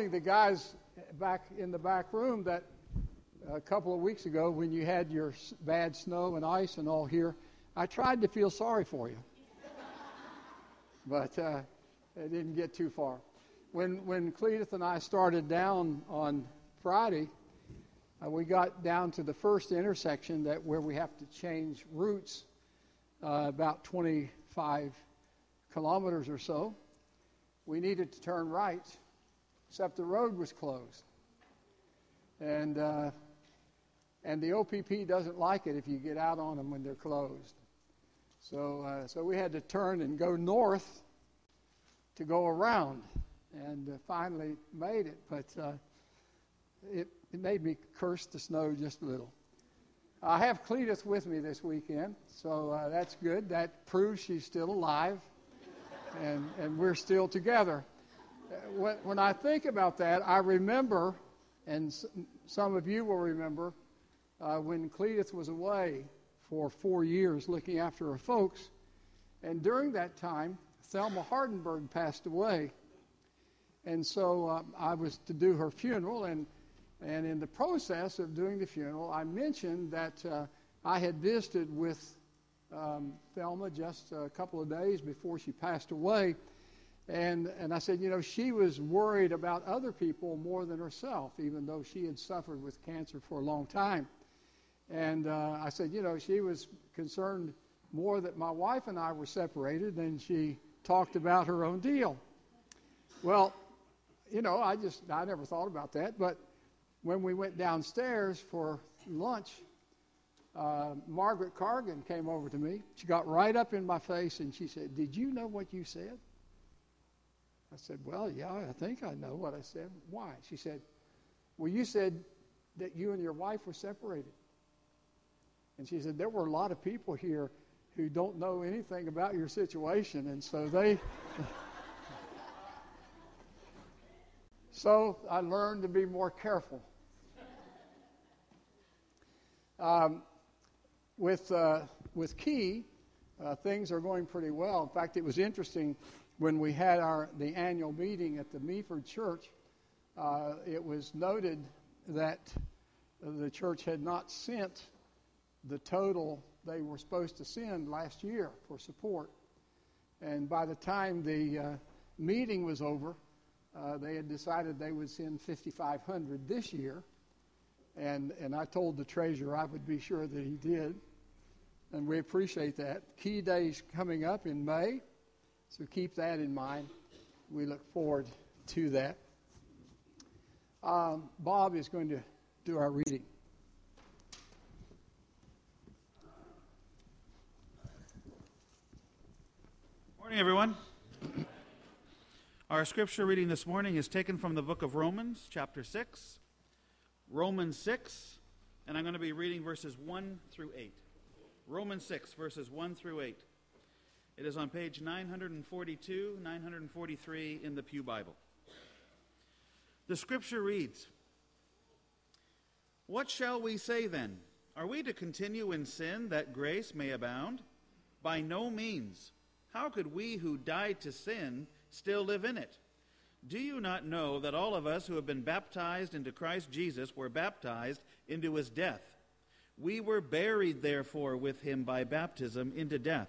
telling the guys back in the back room that a couple of weeks ago when you had your bad snow and ice and all here, I tried to feel sorry for you. but uh, it didn't get too far. When, when Cletus and I started down on Friday, uh, we got down to the first intersection that where we have to change routes uh, about 25 kilometers or so. We needed to turn right, except the road was closed. And, uh, and the OPP doesn't like it if you get out on them when they're closed. So, uh, so we had to turn and go north to go around, and uh, finally made it. But uh, it, it made me curse the snow just a little. I have Cletus with me this weekend, so uh, that's good. That proves she's still alive, and, and we're still together. When, when I think about that, I remember, and some of you will remember, uh, when Cletus was away for four years looking after her folks. And during that time, Thelma Hardenberg passed away. And so uh, I was to do her funeral, and and in the process of doing the funeral, I mentioned that uh, I had visited with um, Thelma just a couple of days before she passed away. And, and I said, you know, she was worried about other people more than herself, even though she had suffered with cancer for a long time. And uh, I said, you know, she was concerned more that my wife and I were separated than she talked about her own deal. Well, you know, I just, I never thought about that. But when we went downstairs for lunch, uh, Margaret Cargan came over to me. She got right up in my face and she said, Did you know what you said? I said, Well, yeah, I think I know what I said. Why? She said, Well, you said that you and your wife were separated. And she said, There were a lot of people here who don't know anything about your situation, and so they. so I learned to be more careful. Um, with, uh, with Key, uh, things are going pretty well. In fact, it was interesting when we had our, the annual meeting at the Meaford Church. Uh, it was noted that the church had not sent the total they were supposed to send last year for support. And by the time the uh, meeting was over, uh, they had decided they would send 5,500 this year. And, and I told the treasurer I would be sure that he did. And we appreciate that. Key Day's coming up in May, so keep that in mind. We look forward to that. Um, Bob is going to do our reading. Morning, everyone. Our scripture reading this morning is taken from the book of Romans, chapter 6. Romans 6, and I'm going to be reading verses 1 through 8. Romans 6, verses 1 through 8. It is on page 942, 943 in the Pew Bible. The scripture reads What shall we say then? Are we to continue in sin that grace may abound? By no means. How could we who died to sin still live in it? Do you not know that all of us who have been baptized into Christ Jesus were baptized into his death? We were buried, therefore, with him by baptism into death,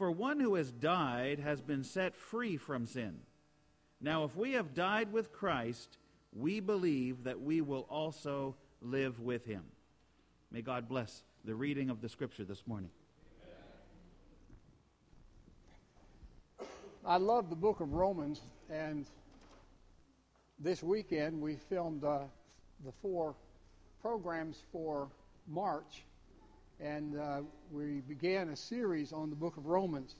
For one who has died has been set free from sin. Now, if we have died with Christ, we believe that we will also live with him. May God bless the reading of the scripture this morning. I love the book of Romans and this weekend, we filmed uh, the four programs for March. And uh, we began a series on the book of Romans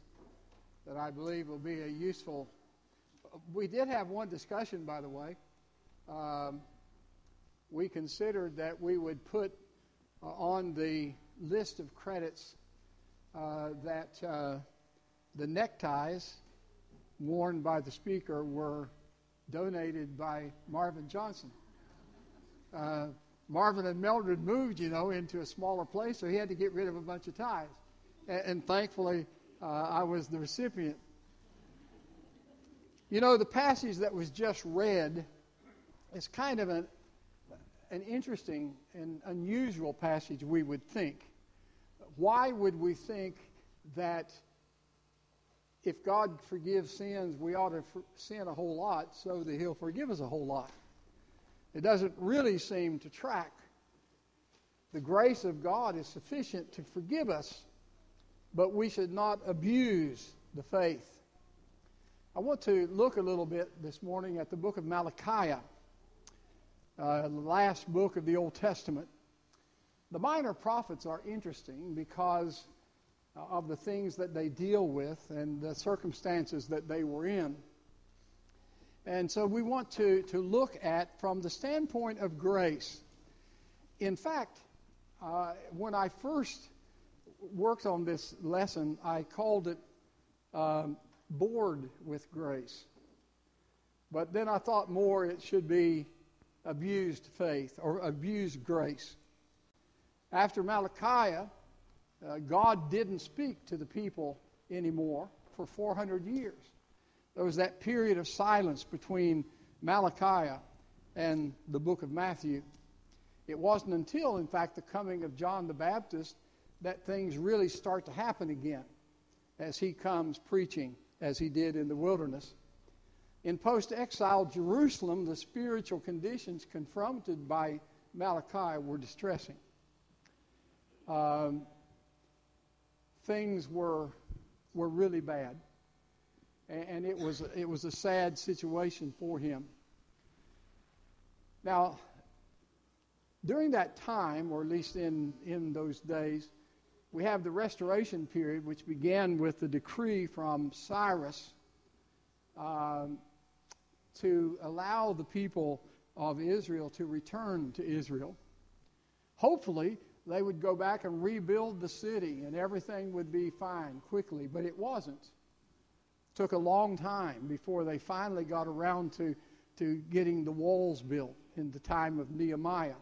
that I believe will be a useful. We did have one discussion, by the way, um, we considered that we would put uh, on the list of credits uh, that uh, the neckties worn by the speaker were donated by Marvin Johnson. Marvin and Mildred moved, you know, into a smaller place, so he had to get rid of a bunch of ties. And, and thankfully, uh, I was the recipient. You know, the passage that was just read is kind of an, an interesting and unusual passage, we would think. Why would we think that if God forgives sins, we ought to sin a whole lot so that He'll forgive us a whole lot? It doesn't really seem to track. The grace of God is sufficient to forgive us, but we should not abuse the faith. I want to look a little bit this morning at the book of Malachi, uh, the last book of the Old Testament. The minor prophets are interesting because of the things that they deal with and the circumstances that they were in. And so we want to, to look at from the standpoint of grace. In fact, uh, when I first worked on this lesson, I called it um, Bored with Grace. But then I thought more it should be abused faith or abused grace. After Malachi, uh, God didn't speak to the people anymore for 400 years. There was that period of silence between Malachi and the book of Matthew. It wasn't until, in fact, the coming of John the Baptist that things really start to happen again as he comes preaching as he did in the wilderness. In post exile Jerusalem, the spiritual conditions confronted by Malachi were distressing. Um, things were, were really bad. And it was, it was a sad situation for him. Now, during that time, or at least in, in those days, we have the restoration period, which began with the decree from Cyrus um, to allow the people of Israel to return to Israel. Hopefully, they would go back and rebuild the city and everything would be fine quickly, but it wasn't. Took a long time before they finally got around to, to getting the walls built in the time of Nehemiah.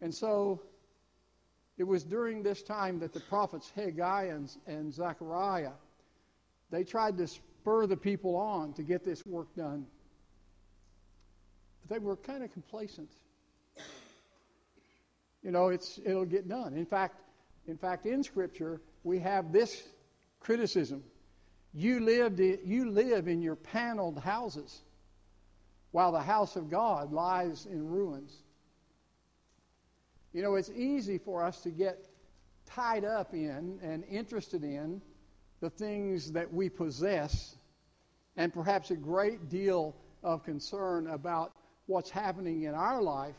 And so it was during this time that the prophets Haggai and, and Zechariah, they tried to spur the people on to get this work done. But they were kind of complacent you know, it's, it'll get done. In fact, in fact, in Scripture, we have this criticism. You, lived, you live in your paneled houses while the house of God lies in ruins. You know, it's easy for us to get tied up in and interested in the things that we possess, and perhaps a great deal of concern about what's happening in our life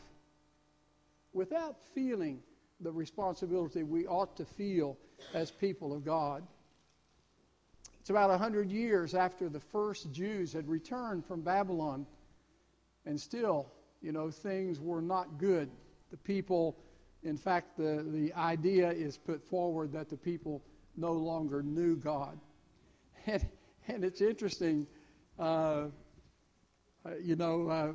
without feeling the responsibility we ought to feel as people of God. It's about a hundred years after the first Jews had returned from Babylon, and still, you know, things were not good. The people, in fact, the, the idea is put forward that the people no longer knew God. And, and it's interesting, uh, you know, uh,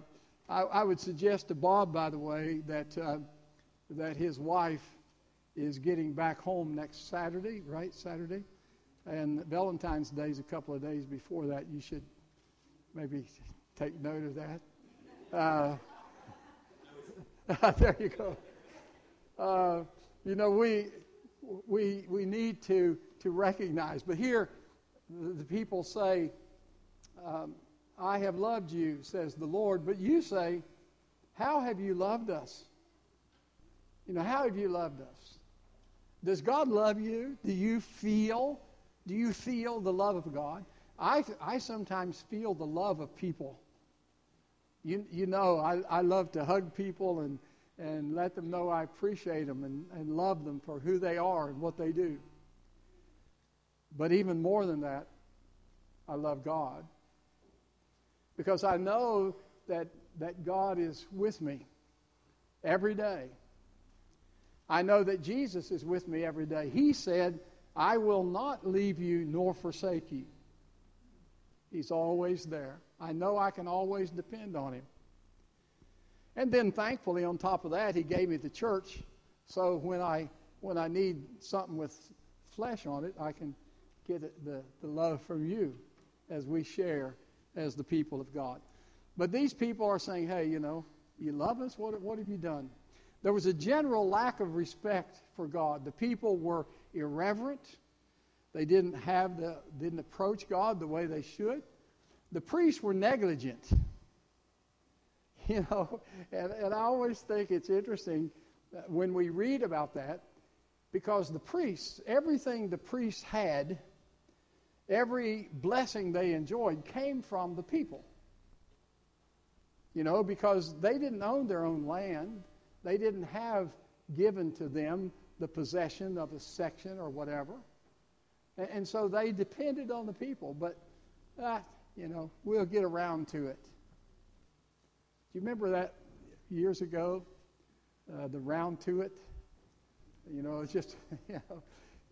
I, I, would suggest to Bob, by the way, that uh, that his wife is getting back home next Saturday, right? Saturday, and Valentine's Day is a couple of days before that. You should maybe take note of that. Uh, there you go. Uh, you know, we we we need to to recognize. But here, the, people say. Um, I have loved you, says the Lord. But you say, How have you loved us? You know, how have you loved us? Does God love you? Do you feel? Do you feel the love of God? I, I sometimes feel the love of people. You, you know, I, I love to hug people and, and let them know I appreciate them and, and love them for who they are and what they do. But even more than that, I love God because I know that, that God is with me every day. I know that Jesus is with me every day. He said, I will not leave you nor forsake you. He's always there. I know I can always depend on him. And then thankfully on top of that, he gave me the church. So when I when I need something with flesh on it, I can get it, the, the love from you as we share as the people of God. But these people are saying, hey, you know, you love us? What, what have you done? There was a general lack of respect for God. The people were irreverent. They didn't have the didn't approach God the way they should. The priests were negligent. You know, and, and I always think it's interesting when we read about that because the priests, everything the priests had, every blessing they enjoyed came from the people. You know, because they didn't own their own land. They didn't have given to them the possession of a section or whatever. And, and so they depended on the people. But, ah, you know, we'll get around to it. Do you remember that years ago? Uh, the round to it? You know, it's just, you know,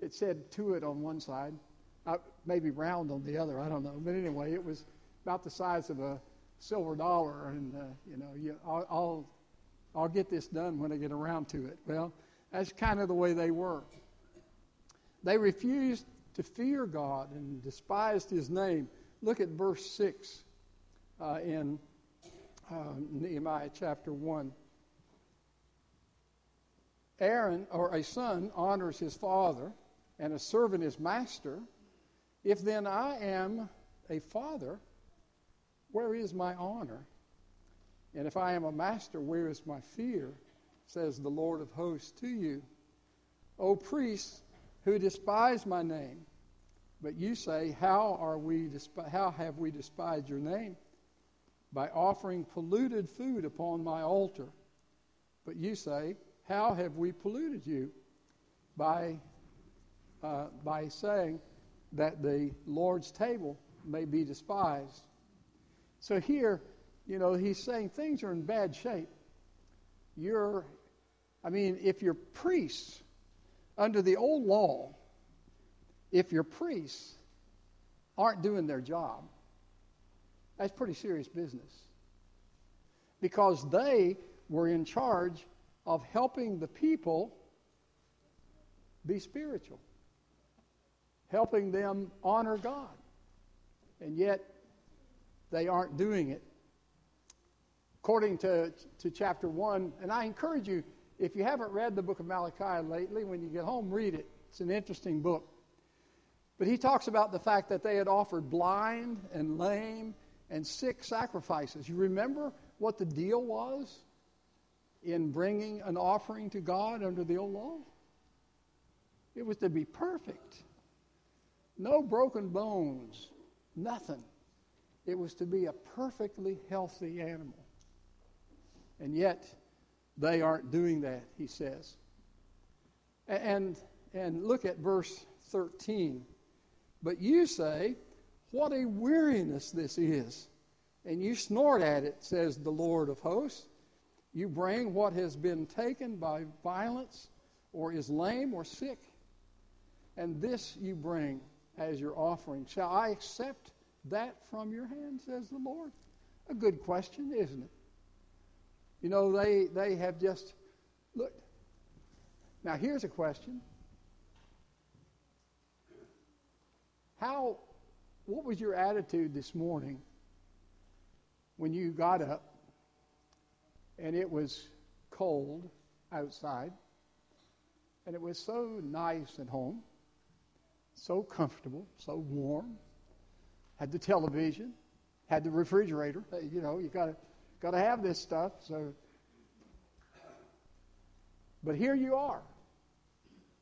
it said to it on one side, uh, maybe round on the other, I don't know. But anyway, it was about the size of a silver dollar, and, uh, you know, you, I'll, I'll, I'll get this done when I get around to it. Well, that's kind of the way they were. They refused to fear God and despised his name. Look at verse 6 uh, in uh, Nehemiah chapter 1. Aaron, or a son, honors his father, and a servant his master. If then I am a father, where is my honor? And if I am a master, where is my fear? Says the Lord of hosts to you. O priests who despise my name, but you say, How, are we despi- how have we despised your name? By offering polluted food upon my altar. But you say, how have we polluted you? By, uh, by saying that the Lord's table may be despised. So here, you know, he's saying things are in bad shape. You're, I mean, if you're priests under the old law, if your priests aren't doing their job, that's pretty serious business. Because they were in charge of helping the people be spiritual, helping them honor God. And yet, they aren't doing it. According to, to chapter 1, and I encourage you, if you haven't read the book of Malachi lately, when you get home, read it. It's an interesting book. But he talks about the fact that they had offered blind and lame and sick sacrifices. You remember what the deal was? in bringing an offering to God under the old law? It was to be perfect. No broken bones, nothing. It was to be a perfectly healthy animal. And yet, they aren't doing that, he says. And, and look at verse 13. But you say, What a weariness this is! And you snort at it, says the Lord of hosts. You bring what has been taken by violence or is lame or sick, and this you bring as your offering. Shall I accept that from your hand, says the Lord? A good question, isn't it? You know, they, they have just looked. Now, here's a question. How, what was your attitude this morning when you got up and it was cold outside, and it was so nice at home, so comfortable, so warm. Had the television, had the refrigerator. You know, you got to got to have this stuff. So, but here you are,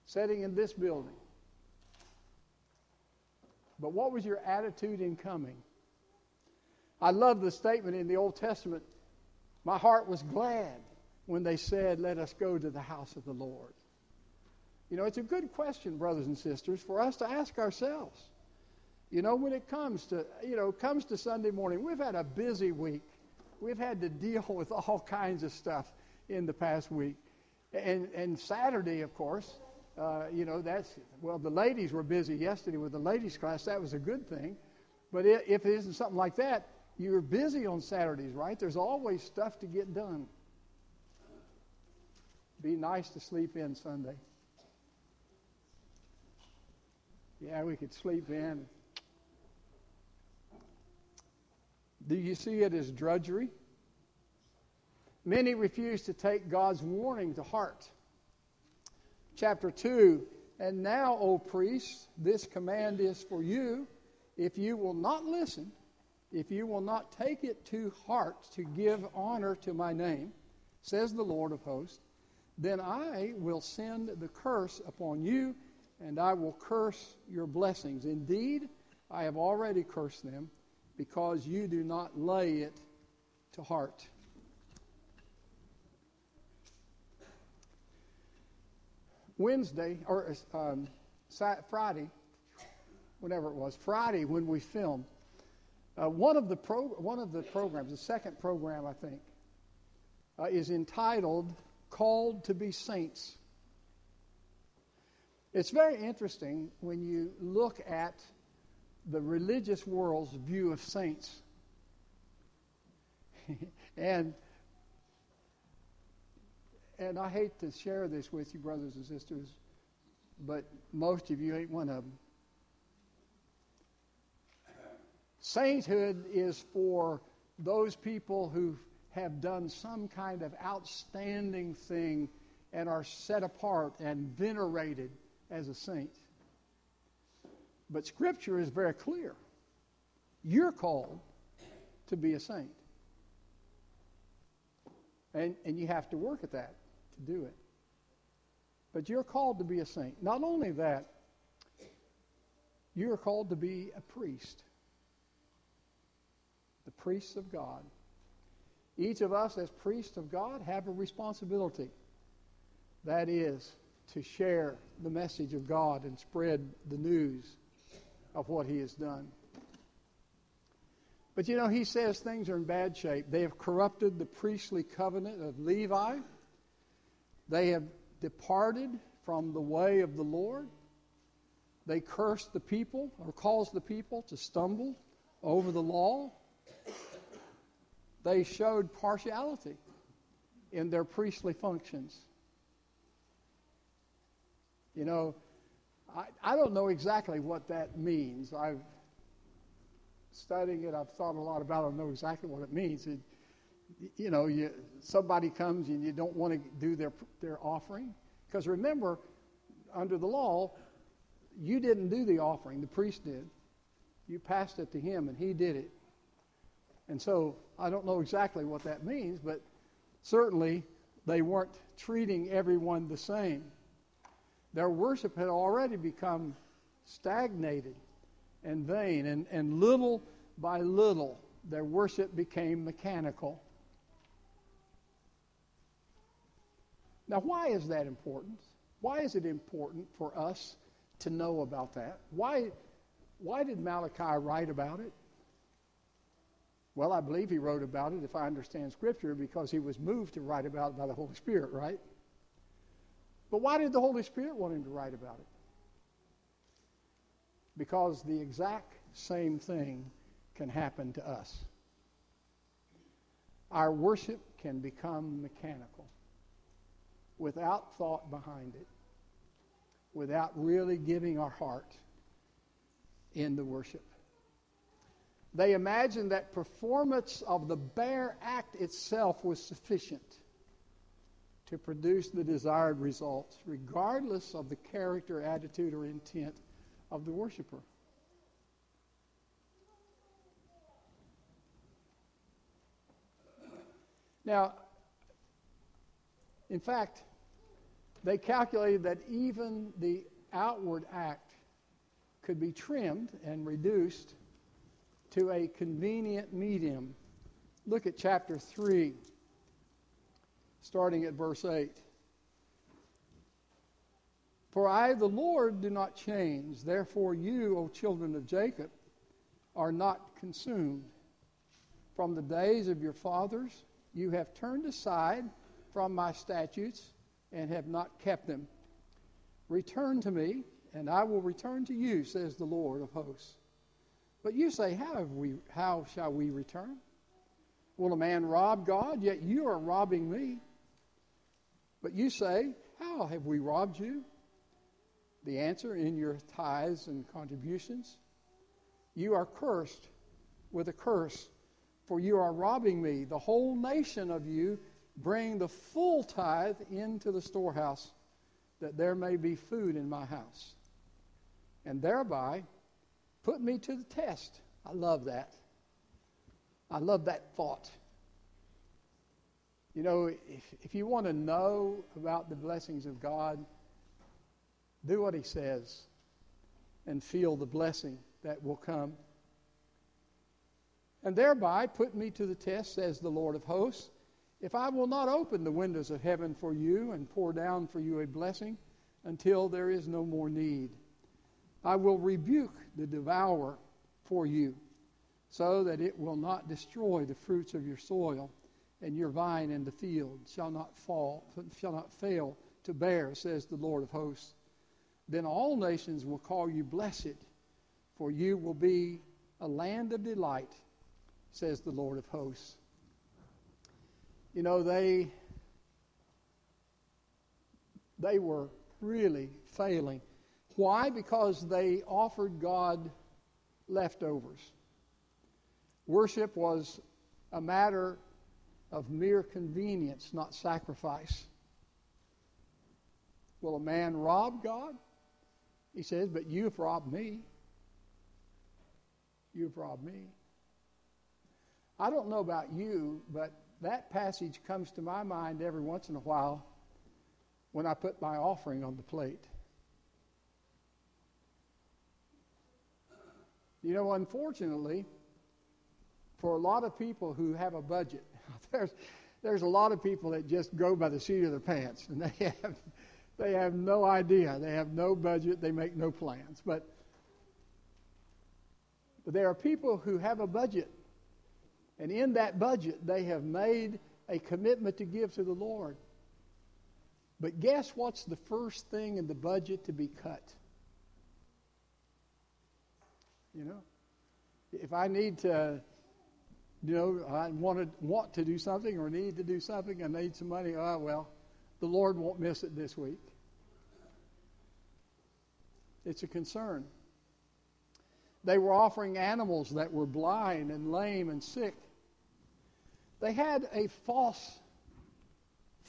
sitting in this building. But what was your attitude in coming? I love the statement in the Old Testament my heart was glad when they said, Let us go to the house of the Lord. You know, it's a good question, brothers and sisters, for us to ask ourselves. You know, when it comes to, you know, comes to Sunday morning, we've had a busy week. We've had to deal with all kinds of stuff in the past week. And, and Saturday, of course, uh, you know, that's, well, the ladies were busy yesterday with the ladies' class. That was a good thing. But it, if it isn't something like that, you're busy on Saturdays, right? There's always stuff to get done. Be nice to sleep in Sunday. Yeah, we could sleep in. Do you see it as drudgery? Many refuse to take God's warning to heart. Chapter 2 And now, O priests, this command is for you. If you will not listen, if you will not take it to heart to give honor to my name, says the Lord of hosts, then I will send the curse upon you, and I will curse your blessings. Indeed, I have already cursed them because you do not lay it to heart. Wednesday, or um, Friday, whatever it was, Friday when we filmed, uh, one, of the pro- one of the programs, the second program, I think, uh, is entitled Called to be Saints. It's very interesting when you look at the religious world's view of saints. and and I hate to share this with you, brothers and sisters, but most of you ain't one of them. Sainthood is for those people who have done some kind of outstanding thing and are set apart and venerated as a saint. But Scripture is very clear. You're called to be a saint. And, and you have to work at that to do it. But you're called to be a saint. Not only that, you are called to be a priest. The priests of God. Each of us, as priests of God, have a responsibility. That is, to share the message of God and spread the news of what He has done. But you know, He says things are in bad shape. They have corrupted the priestly covenant of Levi. They have departed from the way of the Lord. They cursed the people or caused the people to stumble over the law. They showed partiality in their priestly functions. You know, I, I don't know exactly what that means. I've studying it, I've thought a lot about it, I know exactly what it means. It, you know, you, somebody comes and you don't want to do their, their offering. Because remember, under the law, you didn't do the offering, the priest did. You passed it to him, and he did it. And so I don't know exactly what that means, but certainly they weren't treating everyone the same. Their worship had already become stagnated and vain, and, and little by little, their worship became mechanical. Now, why is that important? Why is it important for us to know about that? Why, why did Malachi write about it? Well, I believe he wrote about it, if I understand Scripture, because he was moved to write about it by the Holy Spirit, right? But why did the Holy Spirit want him to write about it? Because the exact same thing can happen to us. Our worship can become mechanical without thought behind it, without really giving our heart in the worship. They imagined that performance of the bare act itself was sufficient to produce the desired results, regardless of the character, attitude, or intent of the worshiper. Now, in fact, they calculated that even the outward act could be trimmed and reduced to a convenient medium. Look at chapter 3, starting at verse 8. For I, the Lord, do not change. Therefore, you, O children of Jacob, are not consumed. From the days of your fathers, you have turned aside from my statutes and have not kept them. Return to me, and I will return to you, says the Lord of hosts. But you say, How, we, how shall we return? Will a man rob God? Yet you are robbing me. But you say, How have we robbed you? The answer in your tithes and contributions. You are cursed with a curse, for you are robbing me. The whole nation of you bring the full tithe into the storehouse, that there may be food in my house. And thereby put me to the test. I love that. I love that thought. You know, if, if you want to know about the blessings of God, do what He says and feel the blessing that will come. And thereby put me to the test, says the Lord of hosts, if I will not open the windows of heaven for you and pour down for you a blessing until there is no more need. I will rebuke the devourer for you, so that it will not destroy the fruits of your soil, and your vine in the field shall not fall, shall not fail to bear, says the Lord of hosts. Then all nations will call you blessed, for you will be a land of delight, says the Lord of hosts. You know, they they were really failing why? Because they offered God leftovers. Worship was a matter of mere convenience, not sacrifice. Will a man rob God? He says, But you've robbed me. You've robbed me. I don't know about you, but that passage comes to my mind every once in a while when I put my offering on the plate. You know, unfortunately, for a lot of people who have a budget, there's, there's a lot of people that just go by the seat of their pants, and they have, they have no idea. They have no budget. They make no plans. But, but there are people who have a budget, and in that budget, they have made a commitment to give to the Lord. But guess what's the first thing in the budget to be cut? You know, if I need to, you know, I want to want to do something or need to do something, I need some money. Oh well, the Lord won't miss it this week. It's a concern. They were offering animals that were blind and lame and sick. They had a false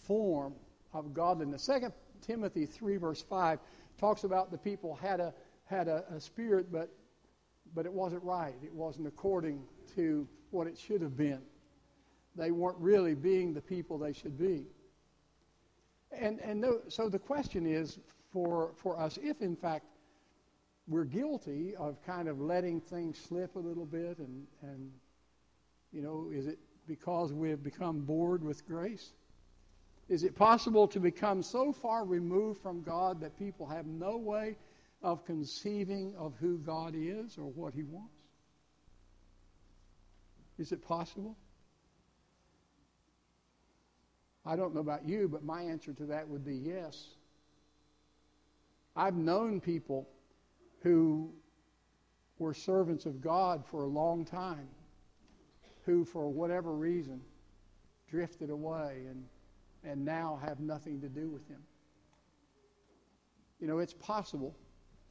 form of godliness. Second Timothy three verse five talks about the people had a had a, a spirit, but but it wasn't right. It wasn't according to what it should have been. They weren't really being the people they should be. And, and so the question is for, for us, if in fact we're guilty of kind of letting things slip a little bit, and, and you know, is it because we have become bored with grace? Is it possible to become so far removed from God that people have no way of conceiving of who God is or what He wants? Is it possible? I don't know about you, but my answer to that would be yes. I've known people who were servants of God for a long time, who, for whatever reason, drifted away and, and now have nothing to do with Him. You know, it's possible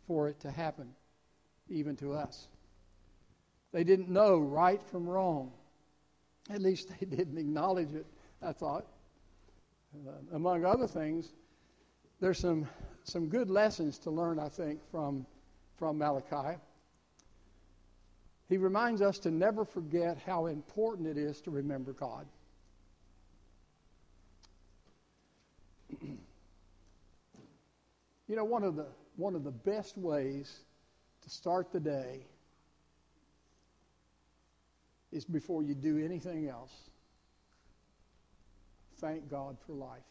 for it to happen, even to us. They didn't know right from wrong. At least they didn't acknowledge it, I thought. Uh, among other things, there's some, some good lessons to learn, I think, from, from Malachi. He reminds us to never forget how important it is to remember God. you know, one of the one of the best ways to start the day is before you do anything else. Thank God for life.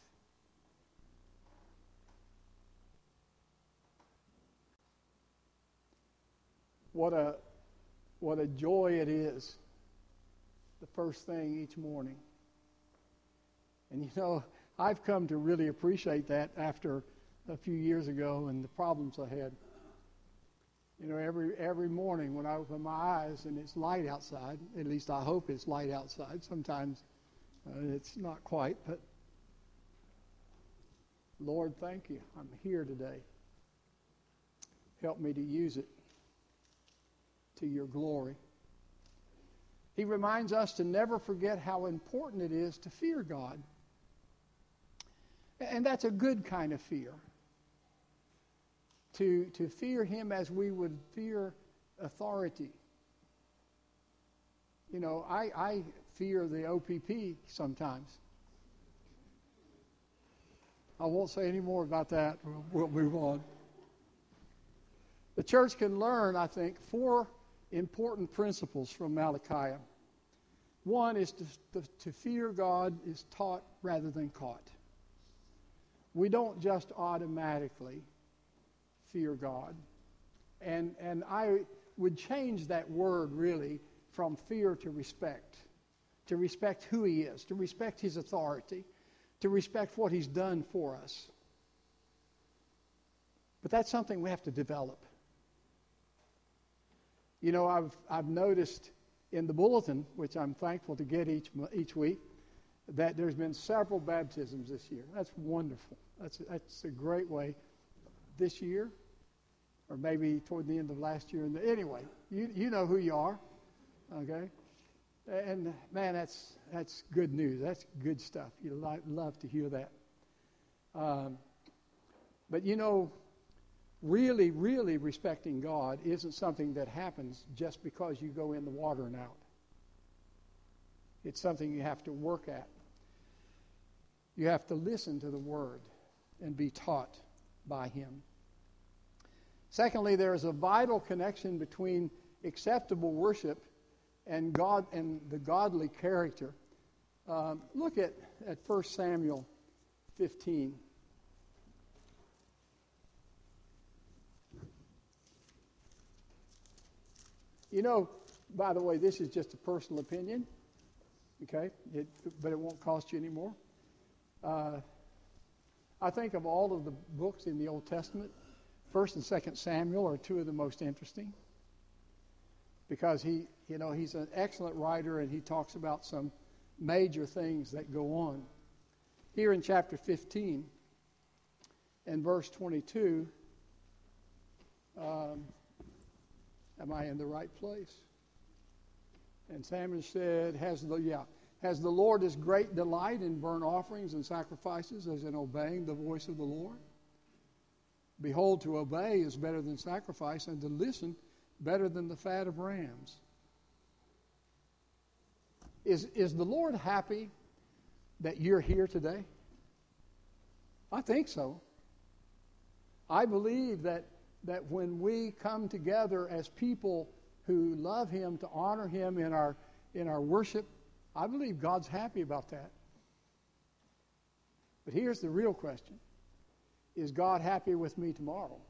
What a, what a joy it is the first thing each morning. And you know, I've come to really appreciate that after a few years ago and the problems I had. You know, every every morning when I open my eyes and it's light outside, at least I hope it's light outside. Sometimes uh, it's not quite, but Lord, thank you. I'm here today. Help me to use it to your glory. He reminds us to never forget how important it is to fear God. And that's a good kind of fear. To, to fear Him as we would fear authority. You know, I, I fear the OPP sometimes. I won't say any more about that. We'll, we'll move on. The church can learn, I think, four important principles from Malachi. One is to, to, to, fear God is taught rather than caught. We don't just automatically fear God. And, and I would change that word really from fear to respect, to respect who He is, to respect His authority, to respect what He's done for us. But that's something we have to develop. You know, I've, I've noticed in the bulletin, which I'm thankful to get each, each week, that there's been several baptisms this year. That's wonderful. That's, that's a great way. This year, or maybe toward the end of last year. And anyway, you, you know who you are, okay? And man, that's, that's good news. That's good stuff. You love to hear that. Um, but you know, really, really respecting God isn't something that happens just because you go in the water and out. It's something you have to work at. You have to listen to the Word and be taught by Him. Secondly, there is a vital connection between acceptable worship and God and the godly character. Um, look at, at 1 Samuel 15. You know, by the way, this is just a personal opinion, okay? It, but it won't cost you any more. Uh, I think of all of the books in the Old Testament, First and Second Samuel are two of the most interesting because he, you know, he's an excellent writer and he talks about some major things that go on. Here in chapter 15 and verse 22. Um, Am I in the right place? And Samuel said, Has the yeah, has the Lord his great delight in burnt offerings and sacrifices as in obeying the voice of the Lord? Behold, to obey is better than sacrifice, and to listen better than the fat of rams. Is, is the Lord happy that you're here today? I think so. I believe that that when we come together as people who love Him to honor Him in our, in our worship, I believe God's happy about that. But here's the real question Is God happy with me tomorrow?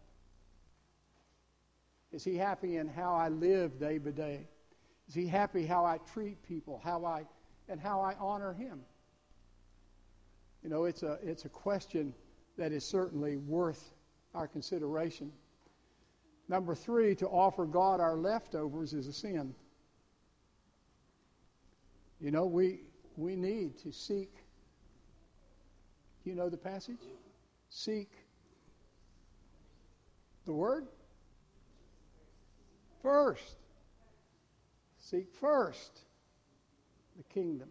Is He happy in how I live day by day? Is He happy how I treat people, how I, and how I honor Him? You know, it's a, it's a question that is certainly worth our consideration. Number three, to offer God our leftovers is a sin. You know, we, we need to seek. You know the passage? Seek the Word first. Seek first the kingdom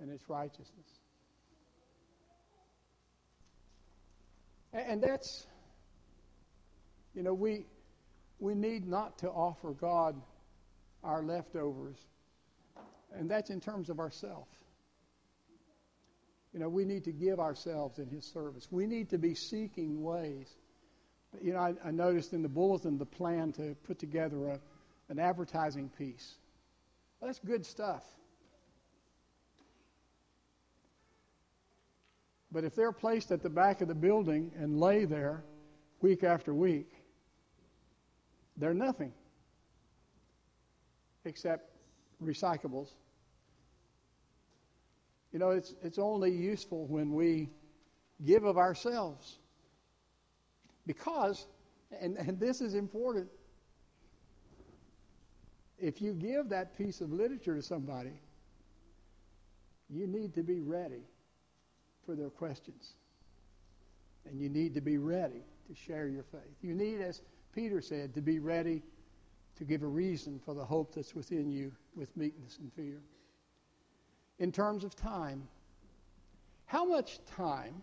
and its righteousness. And that's you know, we, we need not to offer God our leftovers, and that's in terms of ourself. You know, we need to give ourselves in His service. We need to be seeking ways. You know, I, I noticed in the bulletin the plan to put together a, an advertising piece. Well, that's good stuff. But if they're placed at the back of the building and lay there week after week, they're nothing except recyclables. You know, it's, it's only useful when we give of ourselves. Because, and, and this is important, if you give that piece of literature to somebody, you need to be ready for their questions. And you need to be ready to share your faith. You need, as Peter said, to be ready to give a reason for the hope that's within you with meekness and fear. In terms of time, how much time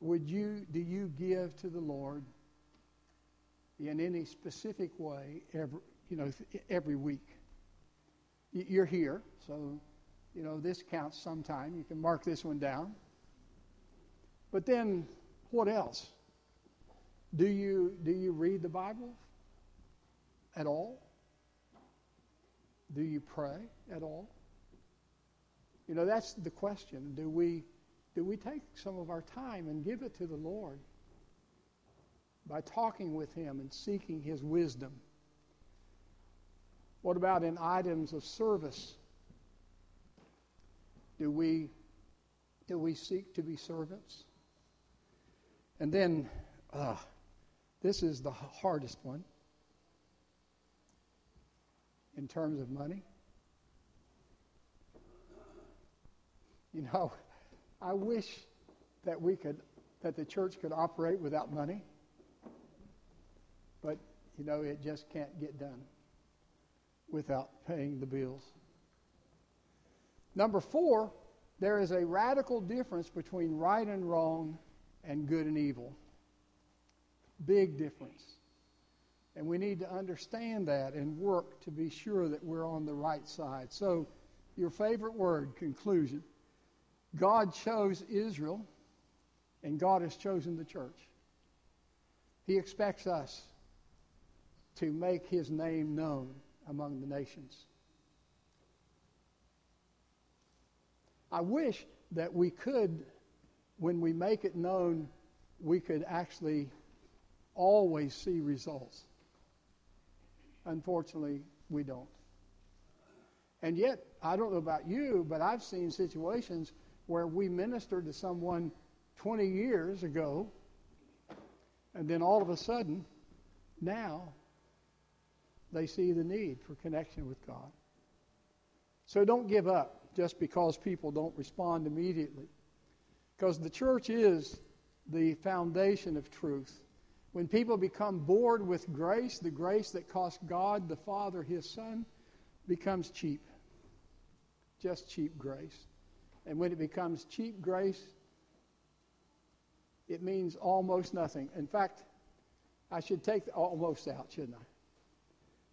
would you do you give to the Lord in any specific way every you know every week? You're here, so you know this counts sometime. You can mark this one down. But then what else? Do you do you read the Bible at all? Do you pray at all? You know, that's the question. Do we do we take some of our time and give it to the Lord by talking with him and seeking his wisdom? What about in items of service? Do we do we seek to be servants? And then uh, this is the hardest one in terms of money. You know, I wish that we could, that the church could operate without money, but, you know, it just can't get done without paying the bills. Number four, there is a radical difference between right and wrong and good and evil. Big difference. And we need to understand that and work to be sure that we're on the right side. So, your favorite word, conclusion. God chose Israel, and God has chosen the church. He expects us to make his name known among the nations. I wish that we could, when we make it known, we could actually always see results. Unfortunately, we don't. And yet, I don't know about you, but I've seen situations where we ministered to someone 20 years ago, and then all of a sudden, now, they see the need for connection with God. So don't give up just because people don't respond immediately. Because the church is the foundation of truth. When people become bored with grace, the grace that cost God the Father his Son becomes cheap. Just cheap grace. And when it becomes cheap grace, it means almost nothing. In fact, I should take the almost out, shouldn't I?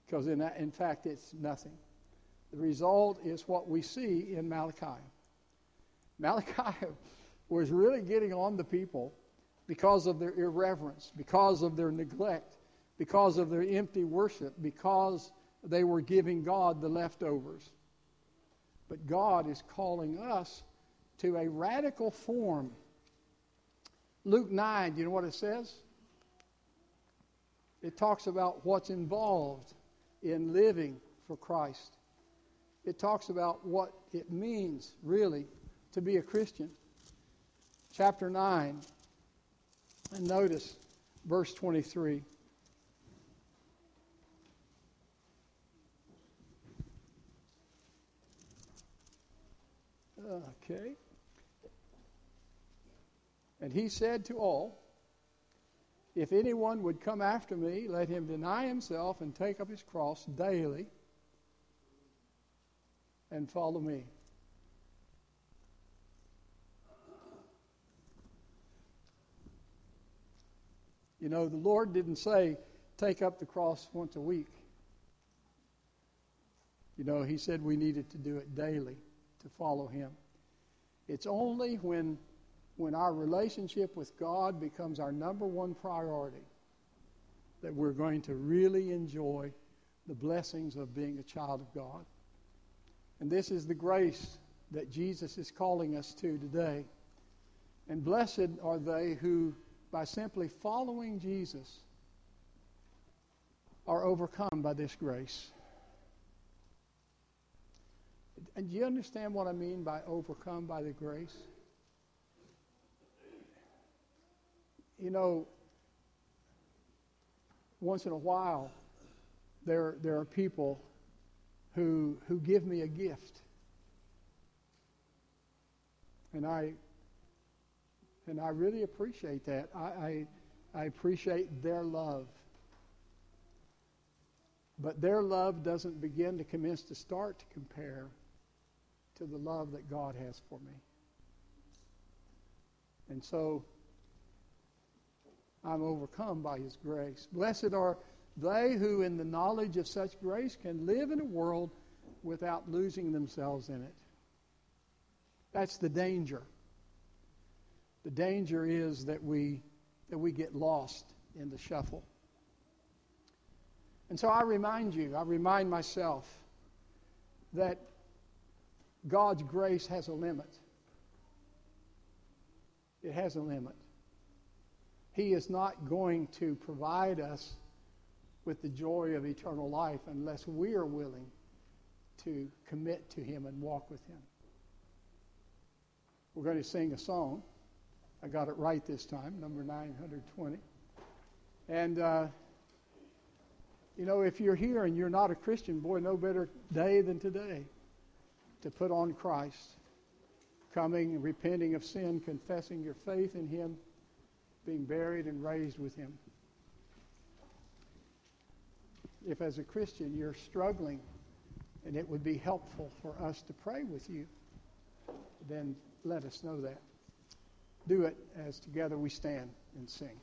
Because in, in fact, it's nothing. The result is what we see in Malachi. Malachi was really getting on the people because of their irreverence, because of their neglect, because of their empty worship, because they were giving God the leftovers. But God is calling us to a radical form. Luke 9, do you know what it says? It talks about what's involved in living for Christ. It talks about what it means, really, to be a Christian. Chapter 9, and notice verse 23. Okay. And he said to all, If anyone would come after me, let him deny himself and take up his cross daily and follow me. You know, the Lord didn't say, take up the cross once a week. You know, He said we needed to do it daily to follow Him. It's only when, when our relationship with God becomes our number one priority that we're going to really enjoy the blessings of being a child of God. And this is the grace that Jesus is calling us to today. And blessed are they who by simply following Jesus are overcome by this grace. And do you understand what I mean by overcome by the grace? You know, once in a while, there, there are people who, who give me a gift. And I, and I really appreciate that. I, I, I appreciate their love. But their love doesn't begin to commence to start to compare to the love that God has for me. And so I'm overcome by His grace. Blessed are they who, in the knowledge of such grace, can live in a world without losing themselves in it. That's the danger. The danger is that we, that we get lost in the shuffle. And so I remind you, I remind myself that God's grace has a limit. It has a limit. He is not going to provide us with the joy of eternal life unless we are willing to commit to Him and walk with Him. We're going to sing a song. I got it right this time, number 920. And, uh, you know, if you're here and you're not a Christian, boy, no better day than today to put on Christ, coming, repenting of sin, confessing your faith in Him, being buried and raised with Him. If, as a Christian, you're struggling and it would be helpful for us to pray with you, then let us know that. Do it as together we stand and sing.